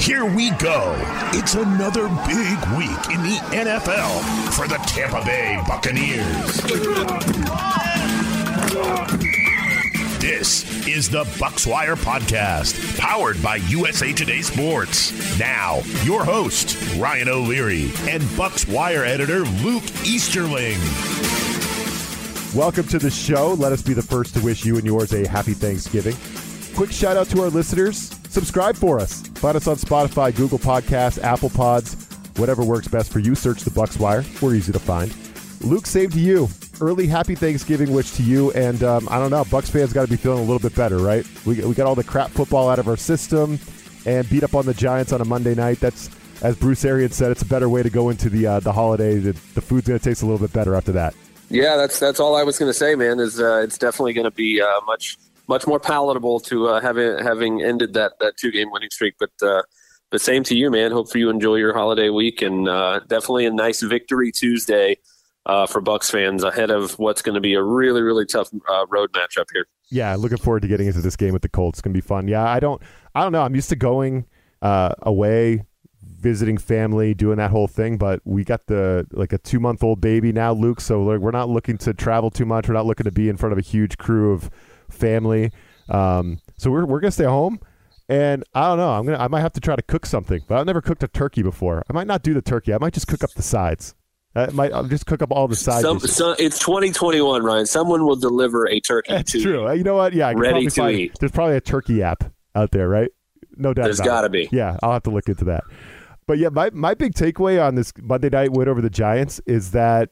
Here we go. It's another big week in the NFL for the Tampa Bay Buccaneers. This is the Bucswire Podcast, powered by USA Today Sports. Now, your host, Ryan O'Leary, and Bucswire editor, Luke Easterling. Welcome to the show. Let us be the first to wish you and yours a happy Thanksgiving. Quick shout out to our listeners. Subscribe for us. Find us on Spotify, Google Podcasts, Apple Pods, whatever works best for you. Search the Bucs Wire. We're easy to find. Luke, same to you. Early happy Thanksgiving wish to you. And um, I don't know, Bucs fans got to be feeling a little bit better, right? We, we got all the crap football out of our system and beat up on the Giants on a Monday night. That's, as Bruce Arians said, it's a better way to go into the uh, the holiday. The, the food's going to taste a little bit better after that. Yeah, that's that's all I was going to say, man. Is uh, it's definitely going to be uh, much much more palatable to uh, having having ended that that two game winning streak. But uh, but same to you, man. Hopefully you enjoy your holiday week and uh, definitely a nice victory Tuesday uh, for Bucs fans ahead of what's going to be a really really tough uh, road matchup here. Yeah, looking forward to getting into this game with the Colts. It's going to be fun. Yeah, I don't I don't know. I'm used to going uh, away visiting family, doing that whole thing. But we got the like a two month old baby now, Luke. So like, we're not looking to travel too much. We're not looking to be in front of a huge crew of family. Um, so we're we're gonna stay home. And I don't know. I'm gonna. I might have to try to cook something, but I've never cooked a turkey before. I might not do the turkey. I might just cook up the sides. I might. I'll just cook up all the sides. Some, some, it's 2021, Ryan. Someone will deliver a turkey. That's to true. You know what? Yeah, I ready to find, eat. There's probably a turkey app out there, right? No doubt. There's got to be. Yeah, I'll have to look into that. But yeah, my, my big takeaway on this Monday night win over the Giants is that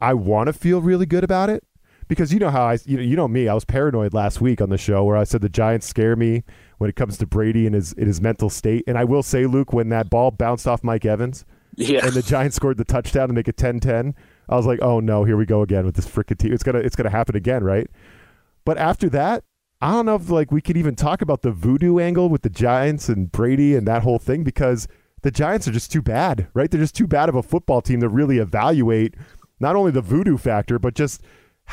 I want to feel really good about it because you know how I you know you know me I was paranoid last week on the show where I said the Giants scare me when it comes to Brady and his in his mental state and I will say Luke when that ball bounced off Mike Evans Yeah. and the Giants scored the touchdown to make it 10-10 I was like oh no here we go again with this freaking team it's gonna it's gonna happen again right but after that I don't know if like we could even talk about the voodoo angle with the Giants and Brady and that whole thing because the Giants are just too bad, right? They're just too bad of a football team to really evaluate not only the voodoo factor, but just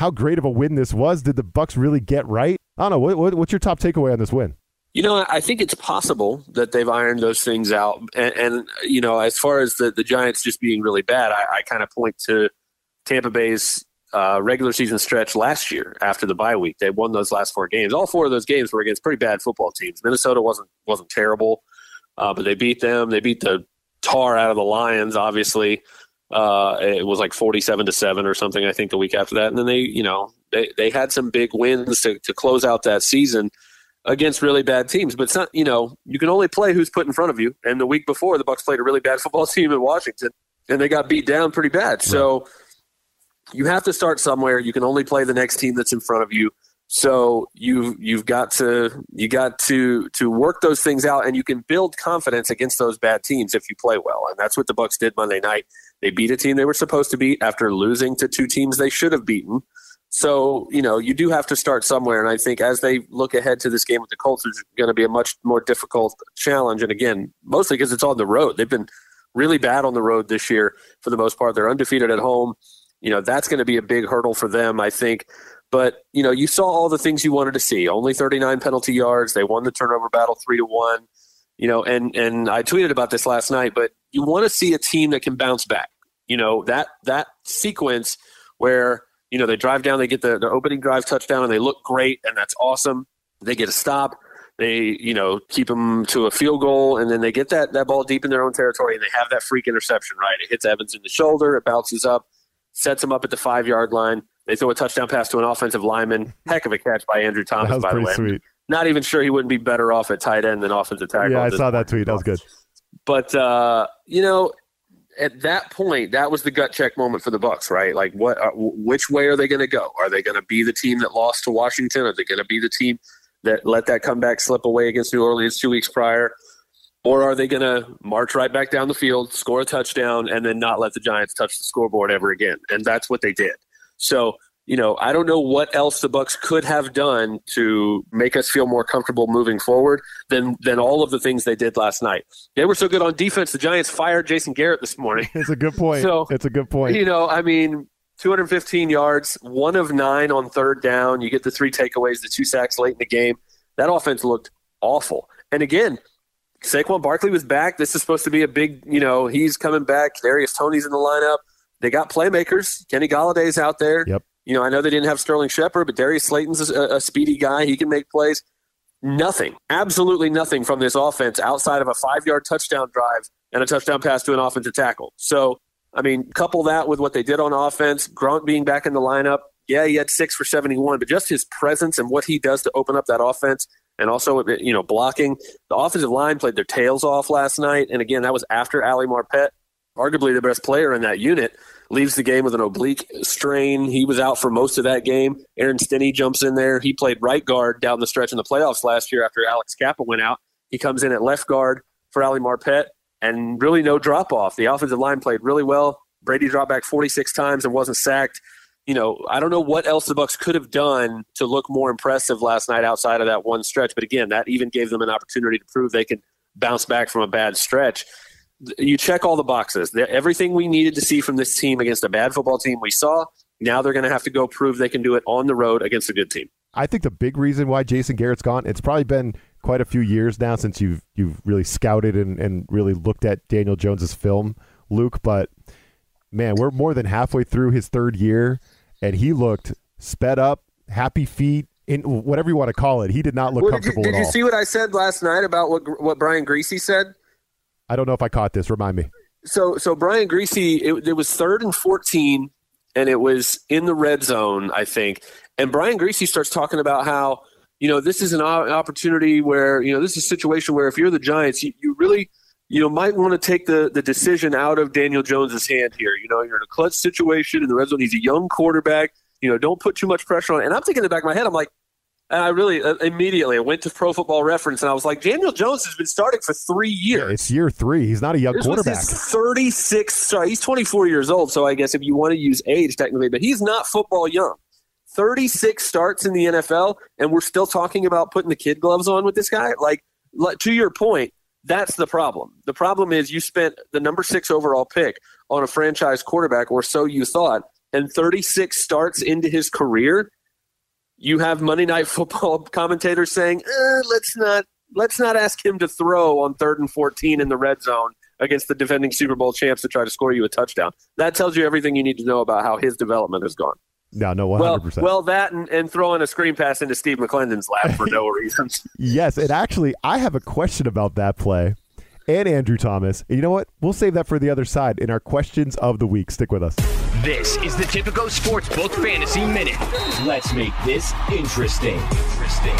how great of a win this was. Did the Bucs really get right? I don't know. What, what, what's your top takeaway on this win? You know, I think it's possible that they've ironed those things out. And, and you know, as far as the, the Giants just being really bad, I, I kind of point to Tampa Bay's uh, regular season stretch last year after the bye week. They won those last four games. All four of those games were against pretty bad football teams. Minnesota wasn't wasn't terrible, uh, but they beat them. They beat the tar out of the Lions. Obviously, uh, it was like forty-seven to seven or something. I think the week after that, and then they, you know, they they had some big wins to, to close out that season against really bad teams. But it's not, you know, you can only play who's put in front of you. And the week before, the Bucs played a really bad football team in Washington, and they got beat down pretty bad. So you have to start somewhere. You can only play the next team that's in front of you. So you you've got to you got to to work those things out, and you can build confidence against those bad teams if you play well. And that's what the Bucs did Monday night. They beat a team they were supposed to beat after losing to two teams they should have beaten. So you know you do have to start somewhere, and I think as they look ahead to this game with the Colts, it's going to be a much more difficult challenge. And again, mostly because it's on the road. They've been really bad on the road this year for the most part. They're undefeated at home. You know that's going to be a big hurdle for them, I think. But you know, you saw all the things you wanted to see. Only 39 penalty yards. They won the turnover battle three to one. You know, and and I tweeted about this last night. But you want to see a team that can bounce back. You know that that sequence where you know they drive down, they get the, the opening drive touchdown, and they look great, and that's awesome. They get a stop. They you know keep them to a field goal, and then they get that that ball deep in their own territory, and they have that freak interception. Right, it hits Evans in the shoulder, it bounces up, sets him up at the five yard line. They throw a touchdown pass to an offensive lineman. Heck of a catch by Andrew Thomas, That was by the way. sweet. Not even sure he wouldn't be better off at tight end than offensive tackle. Yeah, I saw that tweet. That was good. But uh, you know, at that point, that was the gut check moment for the Bucs, right? Like, what? Uh, which way are they going to go? Are they going to be the team that lost to Washington? Are they going to be the team that let that comeback slip away against New Orleans two weeks prior? Or are they going to march right back down the field, score a touchdown, and then not let the Giants touch the scoreboard ever again? And that's what they did. So, you know, I don't know what else the Bucs could have done to make us feel more comfortable moving forward than than all of the things they did last night. They were so good on defense. The Giants fired Jason Garrett this morning. It's a good point. So, it's a good point. You know, I mean, 215 yards, one of nine on third down. You get the three takeaways, the two sacks late in the game. That offense looked awful. And again, Saquon Barkley was back. This is supposed to be a big, you know, he's coming back. Darius Toney's in the lineup. They got playmakers. Kenny Golladay's out there. Yep. You know, I know they didn't have Sterling Shepard, but Darius Slayton's a, a speedy guy. He can make plays. Nothing, absolutely nothing from this offense outside of a five yard touchdown drive and a touchdown pass to an offensive tackle. So, I mean, couple that with what they did on offense, Gronk being back in the lineup. Yeah, he had six for 71, but just his presence and what he does to open up that offense and also, you know, blocking. The offensive line played their tails off last night. And again, that was after Ali Marpet, arguably the best player in that unit, leaves the game with an oblique strain. He was out for most of that game. Aaron Stinnie jumps in there. He played right guard down the stretch in the playoffs last year after Alex Cappa went out. He comes in at left guard for Ali Marpet and really no drop off. The offensive line played really well. Brady dropped back 46 times and wasn't sacked. You know, I don't know what else the Bucs could have done to look more impressive last night outside of that one stretch, but again, that even gave them an opportunity to prove they can bounce back from a bad stretch. You check all the boxes. Everything we needed to see from this team against a bad football team, we saw. Now they're going to have to go prove they can do it on the road against a good team. I think the big reason why Jason Garrett's gone, it's probably been quite a few years now since you've you've really scouted and, and really looked at Daniel Jones's film, Luke. But man, we're more than halfway through his third year, and he looked sped up, happy feet, in whatever you want to call it. He did not look well, comfortable. Did you, did you see what I said last night about what what Brian Griese said? I don't know if I caught this. Remind me. So so Brian Griese, it, it was third and fourteen, and it was in the red zone, I think. And Brian Griese starts talking about how you know, this is an opportunity where, you know, this is a situation where if you're the Giants, you, you really, you know, might want to take the, the decision out of Daniel Jones's hand here. You know, you're in a clutch situation in the red zone. He's a young quarterback. You know, don't put too much pressure on. And I'm thinking in the back of my head, I'm like, and I really uh, immediately I went to Pro Football Reference and I was like, Daniel Jones has been starting for three years. Yeah, it's year three. He's not a young this quarterback. Was his 36. Sorry, he's 24 years old. So I guess if you want to use age technically, but he's not football young. 36 starts in the NFL, and we're still talking about putting the kid gloves on with this guy. Like, to your point, that's the problem. The problem is you spent the number six overall pick on a franchise quarterback, or so you thought, and 36 starts into his career. You have Monday Night Football commentators saying, eh, "Let's not let's not ask him to throw on third and 14 in the red zone against the defending Super Bowl champs to try to score you a touchdown." That tells you everything you need to know about how his development has gone. No, no, 100%. Well, well that and, and throwing a screen pass into Steve McLendon's lap for no reason. yes, and actually, I have a question about that play and Andrew Thomas. And you know what? We'll save that for the other side in our questions of the week. Stick with us. This is the Tipico Sportsbook Fantasy Minute. Let's make this interesting. Interesting.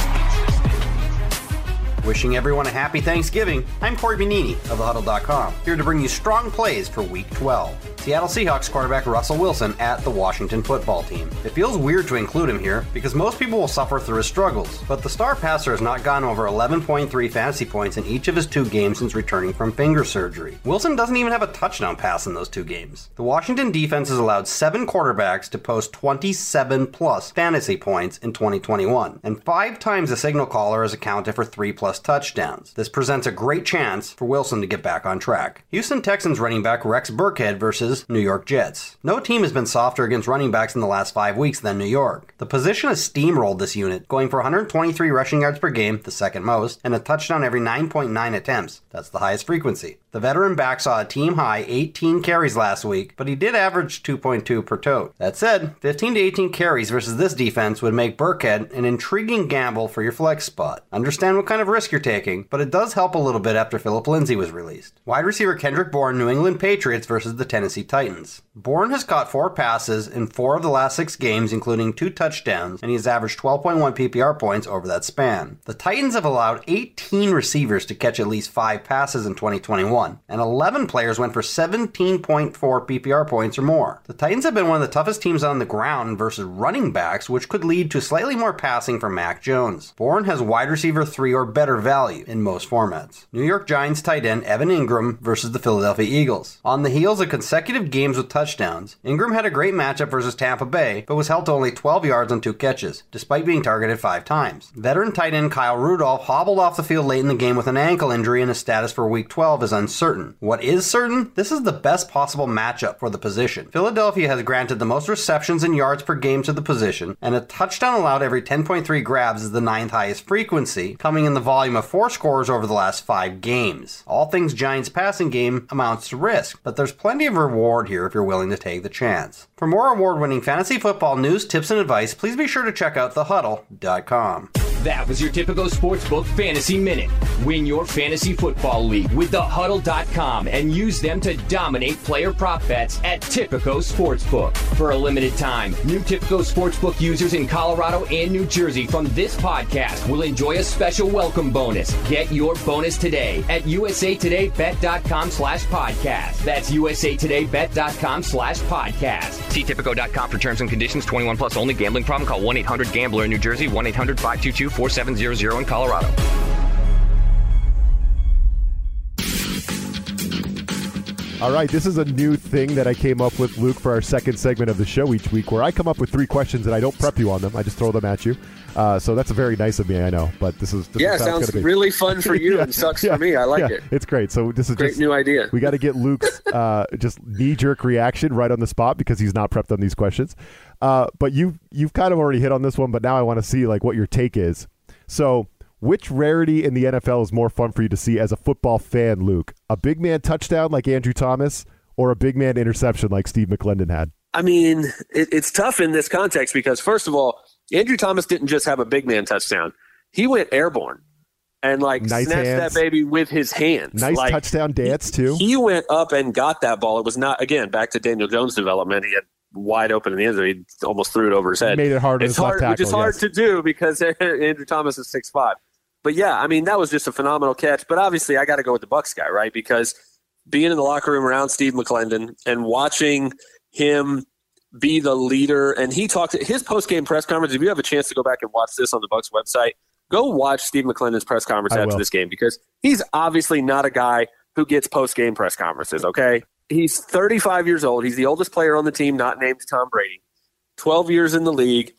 Wishing everyone a happy Thanksgiving, I'm Corey Bonini of TheHuddle.com, here to bring you strong plays for Week 12. Seattle Seahawks quarterback Russell Wilson at the Washington football team. It feels weird to include him here because most people will suffer through his struggles, but the star passer has not gone over 11.3 fantasy points in each of his two games since returning from finger surgery. Wilson doesn't even have a touchdown pass in those two games. The Washington defense has allowed seven quarterbacks to post 27 plus fantasy points in 2021, and five times the signal caller has accounted for three plus touchdowns. This presents a great chance for Wilson to get back on track. Houston Texans running back Rex Burkhead versus versus New York Jets. No team has been softer against running backs in the last five weeks than New York. The position has steamrolled this unit, going for 123 rushing yards per game, the second most, and a touchdown every 9.9 attempts. That's the highest frequency. The veteran back saw a team high 18 carries last week, but he did average 2.2 per tote. That said, 15 to 18 carries versus this defense would make Burkhead an intriguing gamble for your flex spot. Understand what kind of risk you're taking, but it does help a little bit after Phillip Lindsay was released. Wide receiver Kendrick Bourne, New England Patriots versus the Tennessee Titans. Bourne has caught four passes in four of the last six games, including two touchdowns, and he has averaged 12.1 PPR points over that span. The Titans have allowed 18 receivers to catch at least five passes in 2021, and 11 players went for 17.4 PPR points or more. The Titans have been one of the toughest teams on the ground versus running backs, which could lead to slightly more passing from Mac Jones. Bourne has wide receiver 3 or better value in most formats. New York Giants tight end Evan Engram versus the Philadelphia Eagles. On the heels of consecutive consecutive games with touchdowns. Engram had a great matchup versus Tampa Bay, but was held to only 12 yards on two catches, despite being targeted five times. Veteran tight end Kyle Rudolph hobbled off the field late in the game with an ankle injury, and his status for Week 12 is uncertain. What is certain? This is the best possible matchup for the position. Philadelphia has granted the most receptions and yards per game to the position, and a touchdown allowed every 10.3 grabs is the ninth highest frequency, coming in the volume of four scores over the last five games. All things Giants passing game amounts to risk, but there's plenty of reward here if you're willing to take the chance. For more award winning fantasy football news, tips, and advice, please be sure to check out thehuddle.com. That was your Tipico Sportsbook Fantasy Minute. Win your fantasy football league with thehuddle.com and use them to dominate player prop bets at Tipico Sportsbook. For a limited time, new Tipico Sportsbook users in Colorado and New Jersey from this podcast will enjoy a special welcome bonus. Get your bonus today at usatodaybet.com slash podcast. That's usatodaybet.com slash podcast. See Tipico.com for terms and conditions. 21 plus only. Gambling problem? Call 1-800-GAMBLER in New Jersey. 1-800-522-4700 in Colorado. All right, this is a new thing that I came up with, Luke, for our second segment of the show each week, where I come up with three questions and I don't prep you on them. I just throw them at you. Uh, so that's very nice of me, I know. But this is this yeah, is sounds really fun for you yeah, and sucks yeah, for me. I like yeah, it. It's great. So this is Great just, new idea. We got to get Luke's uh, just knee jerk reaction right on the spot because he's not prepped on these questions. Uh, but you you've kind of already hit on this one, but now I want to see like what your take is. So which rarity in the NFL is more fun for you to see as a football fan, Luke? A big man touchdown like Andrew Thomas, or a big man interception like Steve McLendon had? I mean, it, it's tough in this context because, first of all, Andrew Thomas didn't just have a big man touchdown; he went airborne and like Nice snatched hands. that baby with his hands. Nice Like, touchdown dance too. He went up and got that ball. It was not again back to Daniel Jones' development. He had wide open in the end zone. He almost threw it over his head. Made it hard It's hard, which is tackle, hard to do because Andrew Thomas is six five. But yeah, I mean that was just a phenomenal catch. But obviously, I got to go with the Bucs guy, right? Because being in the locker room around Steve McLendon and watching him be the leader, and he talked his post game press conference. If you have a chance to go back and watch this on the Bucs website, go watch Steve McLendon's press conference I after will. this game because he's obviously not a guy who gets post game press conferences. Okay, he's 35 years old. He's the oldest player on the team, not named Tom Brady. 12 years in the league.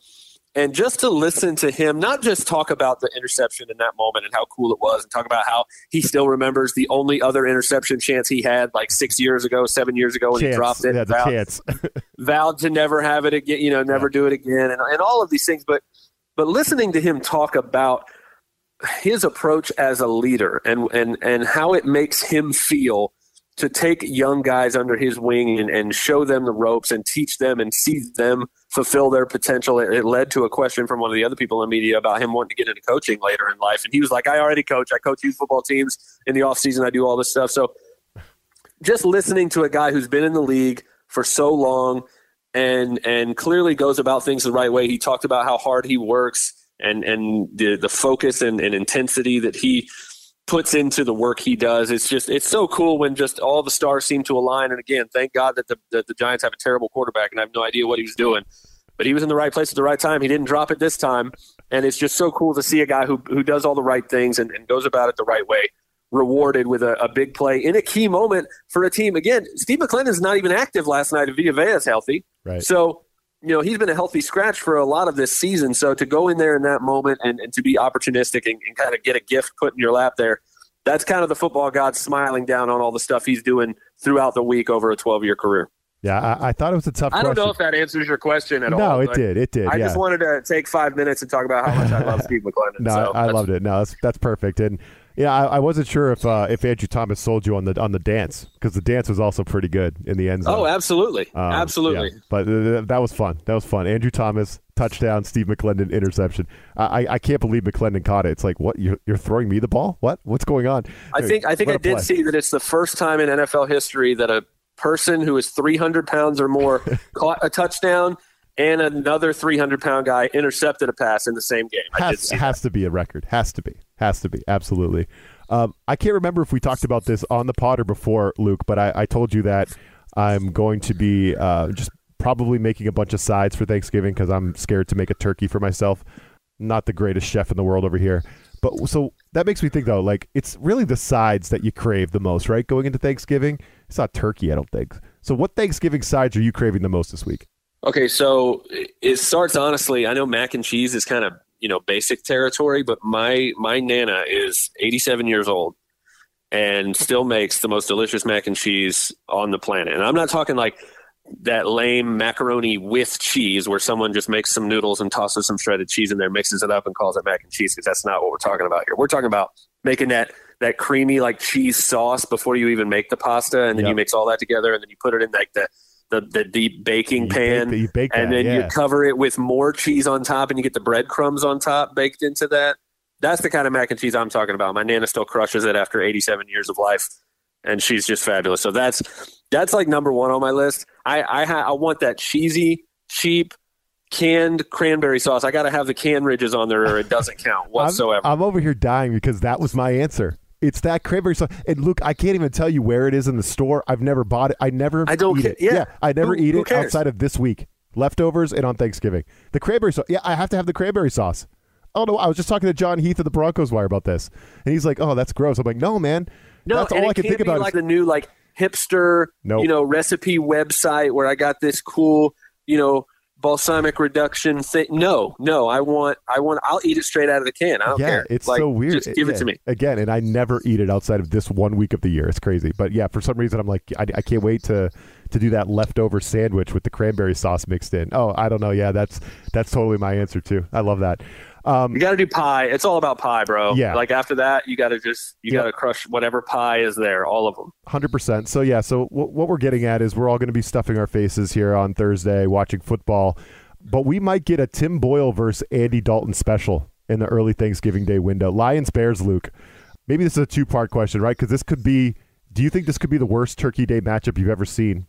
And just to listen to him, not just talk about the interception in that moment and how cool it was, and talk about how he still remembers the only other interception chance he had like six years ago, seven years ago when he dropped it. Yeah, the vowed, chance. vowed to never have it again, you know, never do it again, and, and all of these things. But but listening to him talk about his approach as a leader and and and how it makes him feel to take young guys under his wing and, and show them the ropes and teach them and see them fulfill their potential. It, it led to a question from one of the other people in the media about him wanting to get into coaching later in life. And he was like, I already coach. I coach youth football teams in the offseason. I do all this stuff. So just listening to a guy who's been in the league for so long and and clearly goes about things the right way. He talked about how hard he works and and the the focus and, and intensity that he puts into the work he does. It's just it's so cool when just all the stars seem to align. And again, thank God that the that the Giants have a terrible quarterback and I have no idea what he was doing. But he was in the right place at the right time. He didn't drop it this time. And it's just so cool to see a guy who who does all the right things and, and goes about it the right way rewarded with a, a big play in a key moment for a team. Again, Steve McLendon's not even active last night if Vita Vea is healthy. Right. So, you know, he's been a healthy scratch for a lot of this season. So to go in there in that moment and, and to be opportunistic and, and kind of get a gift put in your lap there, that's kind of the football god smiling down on all the stuff he's doing throughout the week over a 12 year career. Yeah, I, I thought it was a tough I don't question. know if that answers your question at all. no, it did. It did. I yeah. just wanted to take five minutes and talk about how much I love Steve McLendon. No, so I, I loved it. No, that's that's perfect. And yeah, I, I wasn't sure if uh, if Andrew Thomas sold you on the on the dance because the dance was also pretty good in the end zone. Oh, absolutely. Um, absolutely. yeah. But uh, that was fun. That was fun. Andrew Thomas touchdown. Steve McLendon interception. I I, I can't believe McLendon caught it. It's like what you're you're throwing me the ball? What what's going on? I think I think I did play. see that it's the first time in NFL history that a person who is 300 pounds or more caught a touchdown and another 300 pound guy intercepted a pass in the same game. Has has to be a record. Has to be. Has to be. Absolutely. Um, I can't remember if we talked about this on the pod or before, Luke, but I, I told you that I'm going to be uh, just probably making a bunch of sides for Thanksgiving because I'm scared to make a turkey for myself. Not the greatest chef in the world over here. But so that makes me think though, like it's really the sides that you crave the most, right? Going into Thanksgiving, it's not turkey, I don't think. So, what Thanksgiving sides are you craving the most this week? Okay, so it starts honestly. I know mac and cheese is kind of you know basic territory, but my my nana is 87 years old and still makes the most delicious mac and cheese on the planet. And I'm not talking like that lame macaroni with cheese where someone just makes some noodles and tosses some shredded cheese in there, mixes it up, and calls it mac and cheese because that's not what we're talking about here. We're talking about making that that creamy like cheese sauce before you even make the pasta, and then yep. you mix all that together, and then you put it in like the the, the deep baking you pan, bake, bake that, and then yeah. you cover it with more cheese on top, and you get the breadcrumbs on top baked into that. That's the kind of mac and cheese I'm talking about. My nana still crushes it after 87 years of life, and she's just fabulous. So that's that's like number one on my list. I I, ha- I want that cheesy, cheap, canned cranberry sauce. I got to have the can ridges on there, or it doesn't count whatsoever. I'm, I'm over here dying because that was my answer. It's that cranberry sauce. And Luke, I can't even tell you where it is in the store. I've never bought it. I never. I don't. eat it. Yeah. yeah, I never who, eat it outside of this week. Leftovers and on Thanksgiving. The cranberry sauce. Yeah, I have to have the cranberry sauce. Oh no, I was just talking to John Heath of the Broncos Wire about this, and he's like, "Oh, that's gross." I'm like, "No, man, no, that's all I can think about." Like is- the new like hipster, Nope. you know, recipe website where I got this cool, you know, balsamic reduction thing. No, no, I want, I want, I'll eat it straight out of the can. I don't yeah, care. it's Like, so weird. Just give Yeah. it to me. again, and I never eat it outside of this one week of the year. It's crazy, but yeah, for some reason, I'm like, I, I can't wait to to do that leftover sandwich with the cranberry sauce mixed in. Oh, I don't know. Yeah, that's that's totally my answer too. I love that. Um, You got to do pie. It's all about pie, bro. Yeah. Like after that, you got to just, you Yep. got to crush whatever pie is there, all of them. Hundred percent. So yeah. So w- what we're getting at is we're all going to be stuffing our faces here on Thursday watching football, but we might get a Tim Boyle versus Andy Dalton special in the early Thanksgiving Day window. Lions Bears, Luke. Maybe this is a two part question, right? Because this could be. Do you think this could be the worst Turkey Day matchup you've ever seen?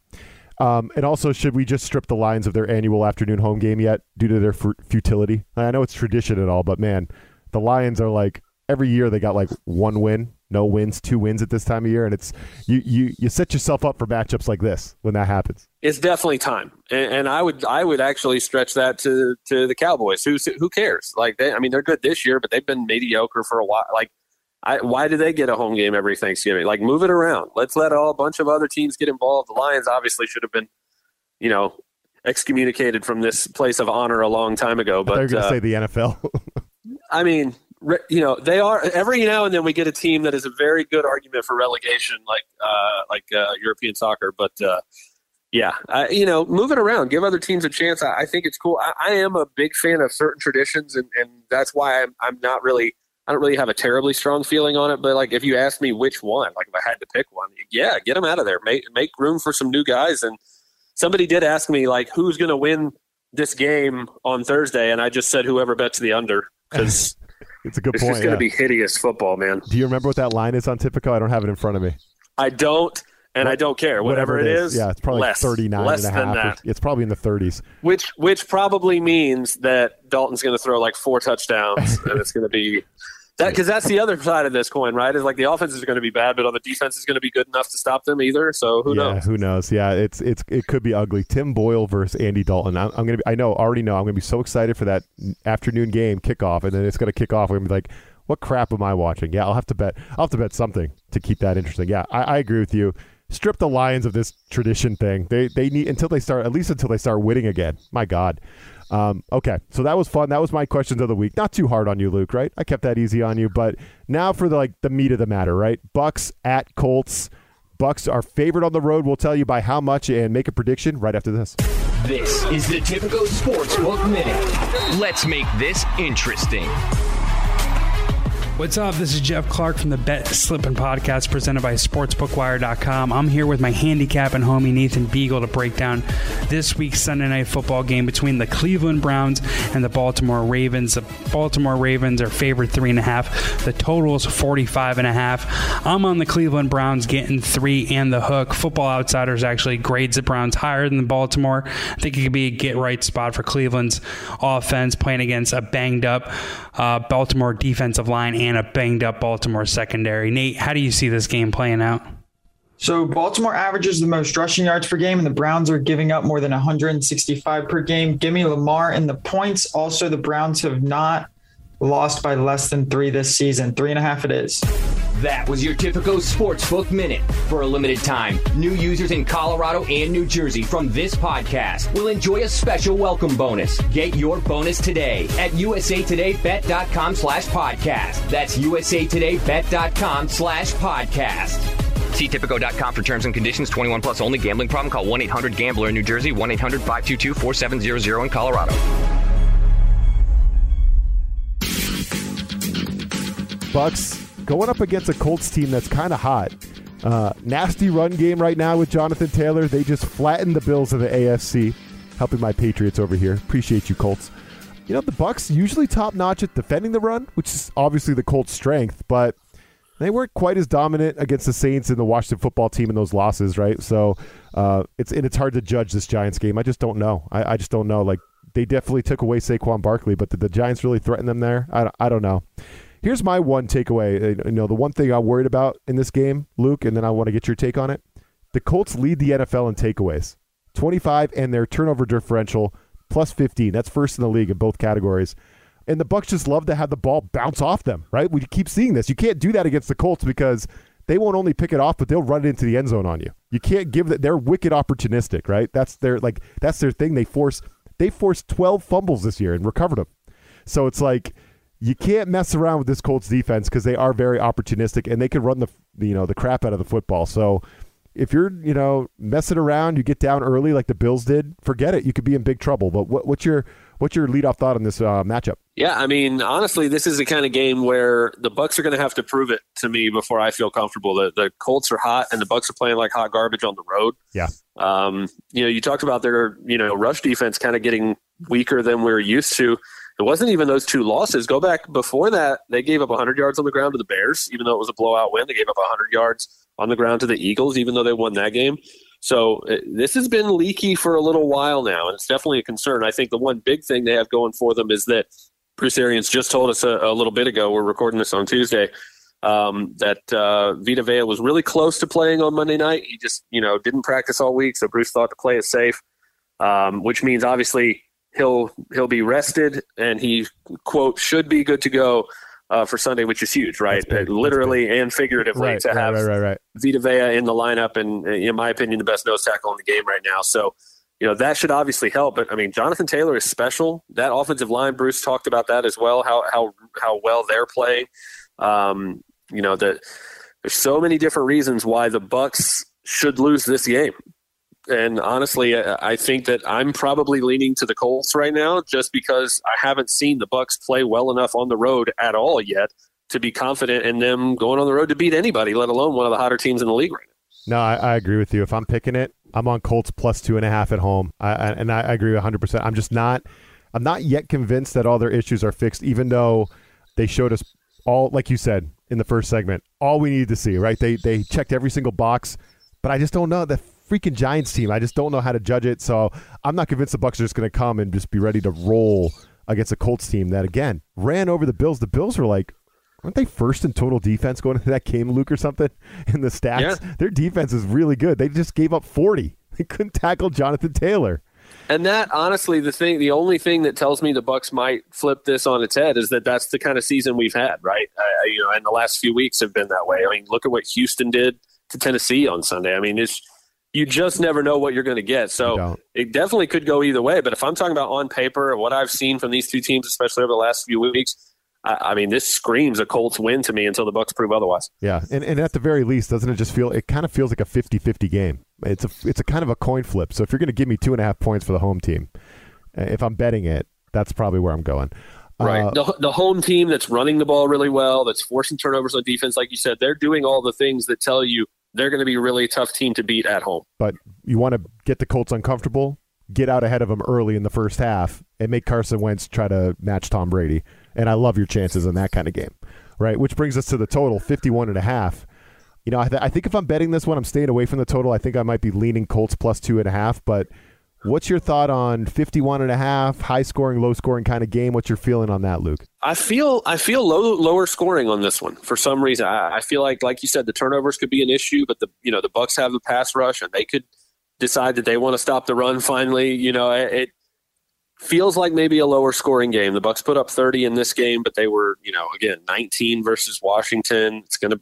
Um, and also, should we just strip the Lions of their annual afternoon home game yet due to their fu- futility? I know it's tradition and all, but man, the Lions are like every year they got like one win, no wins, two wins at this time of year, and it's you you you set yourself up for matchups like this when that happens. It's definitely time, and, and I would I would actually stretch that to to the Cowboys. Who who cares? Like they, I mean, they're good this year, but they've been mediocre for a while. Like, I, why do they get a home game every Thanksgiving? Like, move it around. Let's let all a bunch of other teams get involved. The Lions obviously should have been, you know, excommunicated from this place of honor a long time ago. But They're going to uh, say the NFL. I mean, you know, they are every now and then we get a team that is a very good argument for relegation, like uh, like uh, European soccer. But uh, yeah, I, you know, move it around, give other teams a chance. I, I think it's cool. I, I am a big fan of certain traditions, and, and that's why I'm I'm not really. I don't really have a terribly strong feeling on it, but like if you asked me which one, like if I had to pick one, yeah, get them out of there. Make make room for some new guys. And somebody did ask me like who's going to win this game on Thursday, and I just said whoever bets the under because it's a good it's point. just going to yeah. be hideous football, man. Do you remember what that line is on Tipico? I don't have it in front of me. I don't, and I don't care. Whatever, it is, Yeah, it's probably less, 39 less and a half. than that. It's probably in the 30s. Which which probably means that Dalton's going to throw like four touchdowns, and it's going to be that because that's the other side of this coin, right? Is like the offense is going to be bad, but on the defense is going to be good enough to stop them either. So who yeah, knows? who knows? Yeah, it's it's it could be ugly. Tim Boyle versus Andy Dalton. I'm, I'm gonna be. I know already know. I'm gonna be so excited for that afternoon game kickoff, and then it's gonna kick off. I'm gonna be like, what crap am I watching? Yeah, I'll have to bet. I'll have to bet something to keep that interesting. Yeah, I, I agree with you. Strip the Lions of this tradition thing. They they need until they start at least until they start winning again. My God. Um, okay, so that was fun. That was my questions of the week. Not too hard on you, Luke. Right? I kept that easy on you. But now for the like the meat of the matter. Right? Bucs at Colts. Bucs are favored on the road. We'll tell you by how much and make a prediction right after this. This is the Tipico Sportsbook Minute. Let's make this interesting. What's up? This is Jeff Clark from the Bet Slippin' Podcast presented by SportsBookWire.com. I'm here with my handicap and homie Nathan Beagle to break down this week's Sunday night football game between the Cleveland Browns and the Baltimore Ravens. The Baltimore Ravens are favored three and a half. The total is 45 and a half. I'm on the Cleveland Browns getting three and the hook. Football Outsiders actually grades the Browns higher than the Baltimore. I think it could be a get right spot for Cleveland's offense playing against a banged up uh, Baltimore defensive line and a banged up Baltimore secondary. Nate, how do you see this game playing out? So Baltimore averages the most rushing yards per game, and the Browns are giving up more than 165 per game. Give me Lamar and the points. Also, the Browns have not lost by less than three this season. Three and a half it is. That was your Tipico Sportsbook Minute. For a limited time, new users in Colorado and New Jersey from this podcast will enjoy a special welcome bonus. Get your bonus today at usatodaybet.com slash podcast. That's usatodaybet.com slash podcast. See Tipico.com for terms and conditions. 21 plus only. Gambling problem? Call 1-800-GAMBLER in New Jersey. 1-800-522-4700 in Colorado. Bucs going up against a Colts team that's kind of hot. Uh, nasty run game right now with Jonathan Taylor. They just flattened the Bills of the AFC, helping my Patriots over here. Appreciate you, Colts. You know the Bucs usually top notch at defending the run, which is obviously the Colts' strength, but they weren't quite as dominant against the Saints and the Washington football team in those losses, right? So uh, it's and it's hard to judge this Giants game. I just don't know. I, I just don't know. Like they definitely took away Saquon Barkley, but did the Giants really threaten them there? I, I don't know. Here's my one takeaway. Uh, you know, the one thing I'm worried about in this game, Luke, and then I want to get your take on it. The Colts lead the NFL in takeaways, 25, and their turnover differential plus 15. That's first in the league in both categories. And the Bucs just love to have the ball bounce off them, right? We keep seeing this. You can't do that against the Colts because they won't only pick it off, but they'll run it into the end zone on you. You can't give that. They're wicked opportunistic, right? That's their like that's their thing. They force they forced 12 fumbles this year and recovered them. So it's like you can't mess around with this Colts defense because they are very opportunistic and they can run the you know the crap out of the football. So if you're you know messing around, you get down early like the Bills did, forget it. You could be in big trouble. But what, what's your what's your leadoff thought on this uh, matchup? Yeah, I mean, honestly, this is the kind of game where the Bucs are going to have to prove it to me before I feel comfortable. The, the Colts are hot, and the Bucs are playing like hot garbage on the road. Yeah. Um, you know, you talked about their you know rush defense kind of getting weaker than we're used to. It wasn't even those two losses. Go back before that, they gave up 100 yards on the ground to the Bears, even though it was a blowout win. They gave up 100 yards on the ground to the Eagles, even though they won that game. So uh, this has been leaky for a little while now, and it's definitely a concern. I think the one big thing they have going for them is that Bruce Arians just told us a, a little bit ago. We're recording this on Tuesday. Um, that uh, Vita Vea was really close to playing on Monday night. He just, you know, didn't practice all week, so Bruce thought to play it safe, um, which means obviously he'll he'll be rested and he quote should be good to go uh, for Sunday, which is huge, right? Literally and figuratively right, to right, have right, right, right. Vita Vea in the lineup and, in my opinion, the best nose tackle in the game right now. So, you know, that should obviously help. But I mean, Jonathan Taylor is special. That offensive line, Bruce talked about that as well. How how how well they're playing. Um, you know that there's so many different reasons why the Bucs should lose this game and honestly, I think that I'm probably leaning to the Colts right now, just because I haven't seen the Bucs play well enough on the road at all yet to be confident in them going on the road to beat anybody, let alone one of the hotter teams in the league right now. No, I, I agree with you. If I'm picking it, I'm on Colts plus two and a half at home, I, and I, I agree 100. percent I'm just not, I'm not yet convinced that all their issues are fixed, even though they showed us all, like you said in the first segment, all we needed to see. Right? They they checked every single box, but I just don't know that freaking Giants team. I just don't know how to judge it. So I'm not convinced the Bucs are just going to come and just be ready to roll against a Colts team that again ran over the Bills. The Bills were like, aren't they first in total defense going into that game, Luke, or something in the stats? Yeah. Their defense is really good. They just gave up 40. They couldn't tackle Jonathan Taylor. And that, honestly, the thing, the only thing that tells me the Bucs might flip this on its head is that that's the kind of season we've had, right? Uh, you know, and the last few weeks have been that way. I mean, look at what Houston did to Tennessee on Sunday. I mean, it's you just never know what you're going to get. So it definitely could go either way. But if I'm talking about on paper and what I've seen from these two teams, especially over the last few weeks, I, I mean, this screams a Colts win to me until the Bucs prove otherwise. Yeah, and, and at the very least, doesn't it just feel? It kind of feels like a 50-50 game. It's a it's a kind of a coin flip. So if you're going to give me two and a half points for the home team, uh, if I'm betting it, that's probably where I'm going. Right. Uh, the, the home team that's running the ball really well, that's forcing turnovers on defense, like you said, they're doing all the things that tell you they're going to be a really tough team to beat at home. But you want to get the Colts uncomfortable, get out ahead of them early in the first half, and make Carson Wentz try to match Tom Brady. And I love your chances in that kind of game, right? Which brings us to the total, 51 and a half. You know, I, th- I think if I'm betting this one, I'm staying away from the total. I think I might be leaning Colts plus two and a half, but – What's your thought on 51 and a half, high scoring, low scoring kind of game? What's your feeling on that, Luke? I feel I feel low, lower scoring on this one for some reason. I, I, feel like, like you said, the turnovers could be an issue, but the you know the Bucs have the pass rush and they could decide that they want to stop the run. Finally, you know it. feels like maybe a lower scoring game. The Bucs put up 30 in this game, but they were, you know, again, 19 versus Washington. It's going to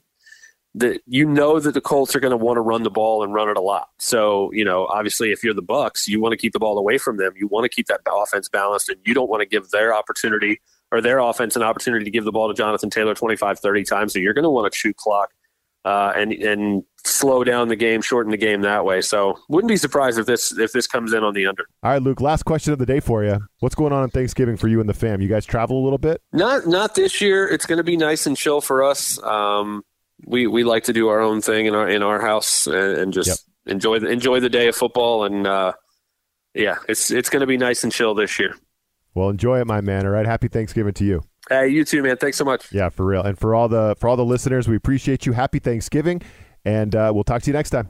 that you know that the Colts are going to want to run the ball and run it a lot. So, you know, obviously if you're the Bucs, you want to keep the ball away from them. You want to keep that offense balanced and you don't want to give their opportunity or their offense an opportunity to give the ball to Jonathan Taylor 25, 30 times. So you're going to want to shoot clock uh, and and slow down the game, shorten the game that way. So wouldn't be surprised if this if this comes in on the under. All right, Luke. Last question of the day for you. What's going on on Thanksgiving for you and the fam? You guys travel a little bit? Not not this year. It's going to be nice and chill for us. Um, we we like to do our own thing in our in our house and, and just yep. enjoy the enjoy the day of football and uh, yeah, it's it's going to be nice and chill this year. Well, enjoy it, my man. All right, happy Thanksgiving to you. Hey, you too, man. Thanks so much. Yeah, for real. And for all the for all the listeners, we appreciate you. Happy Thanksgiving, and uh, we'll talk to you next time.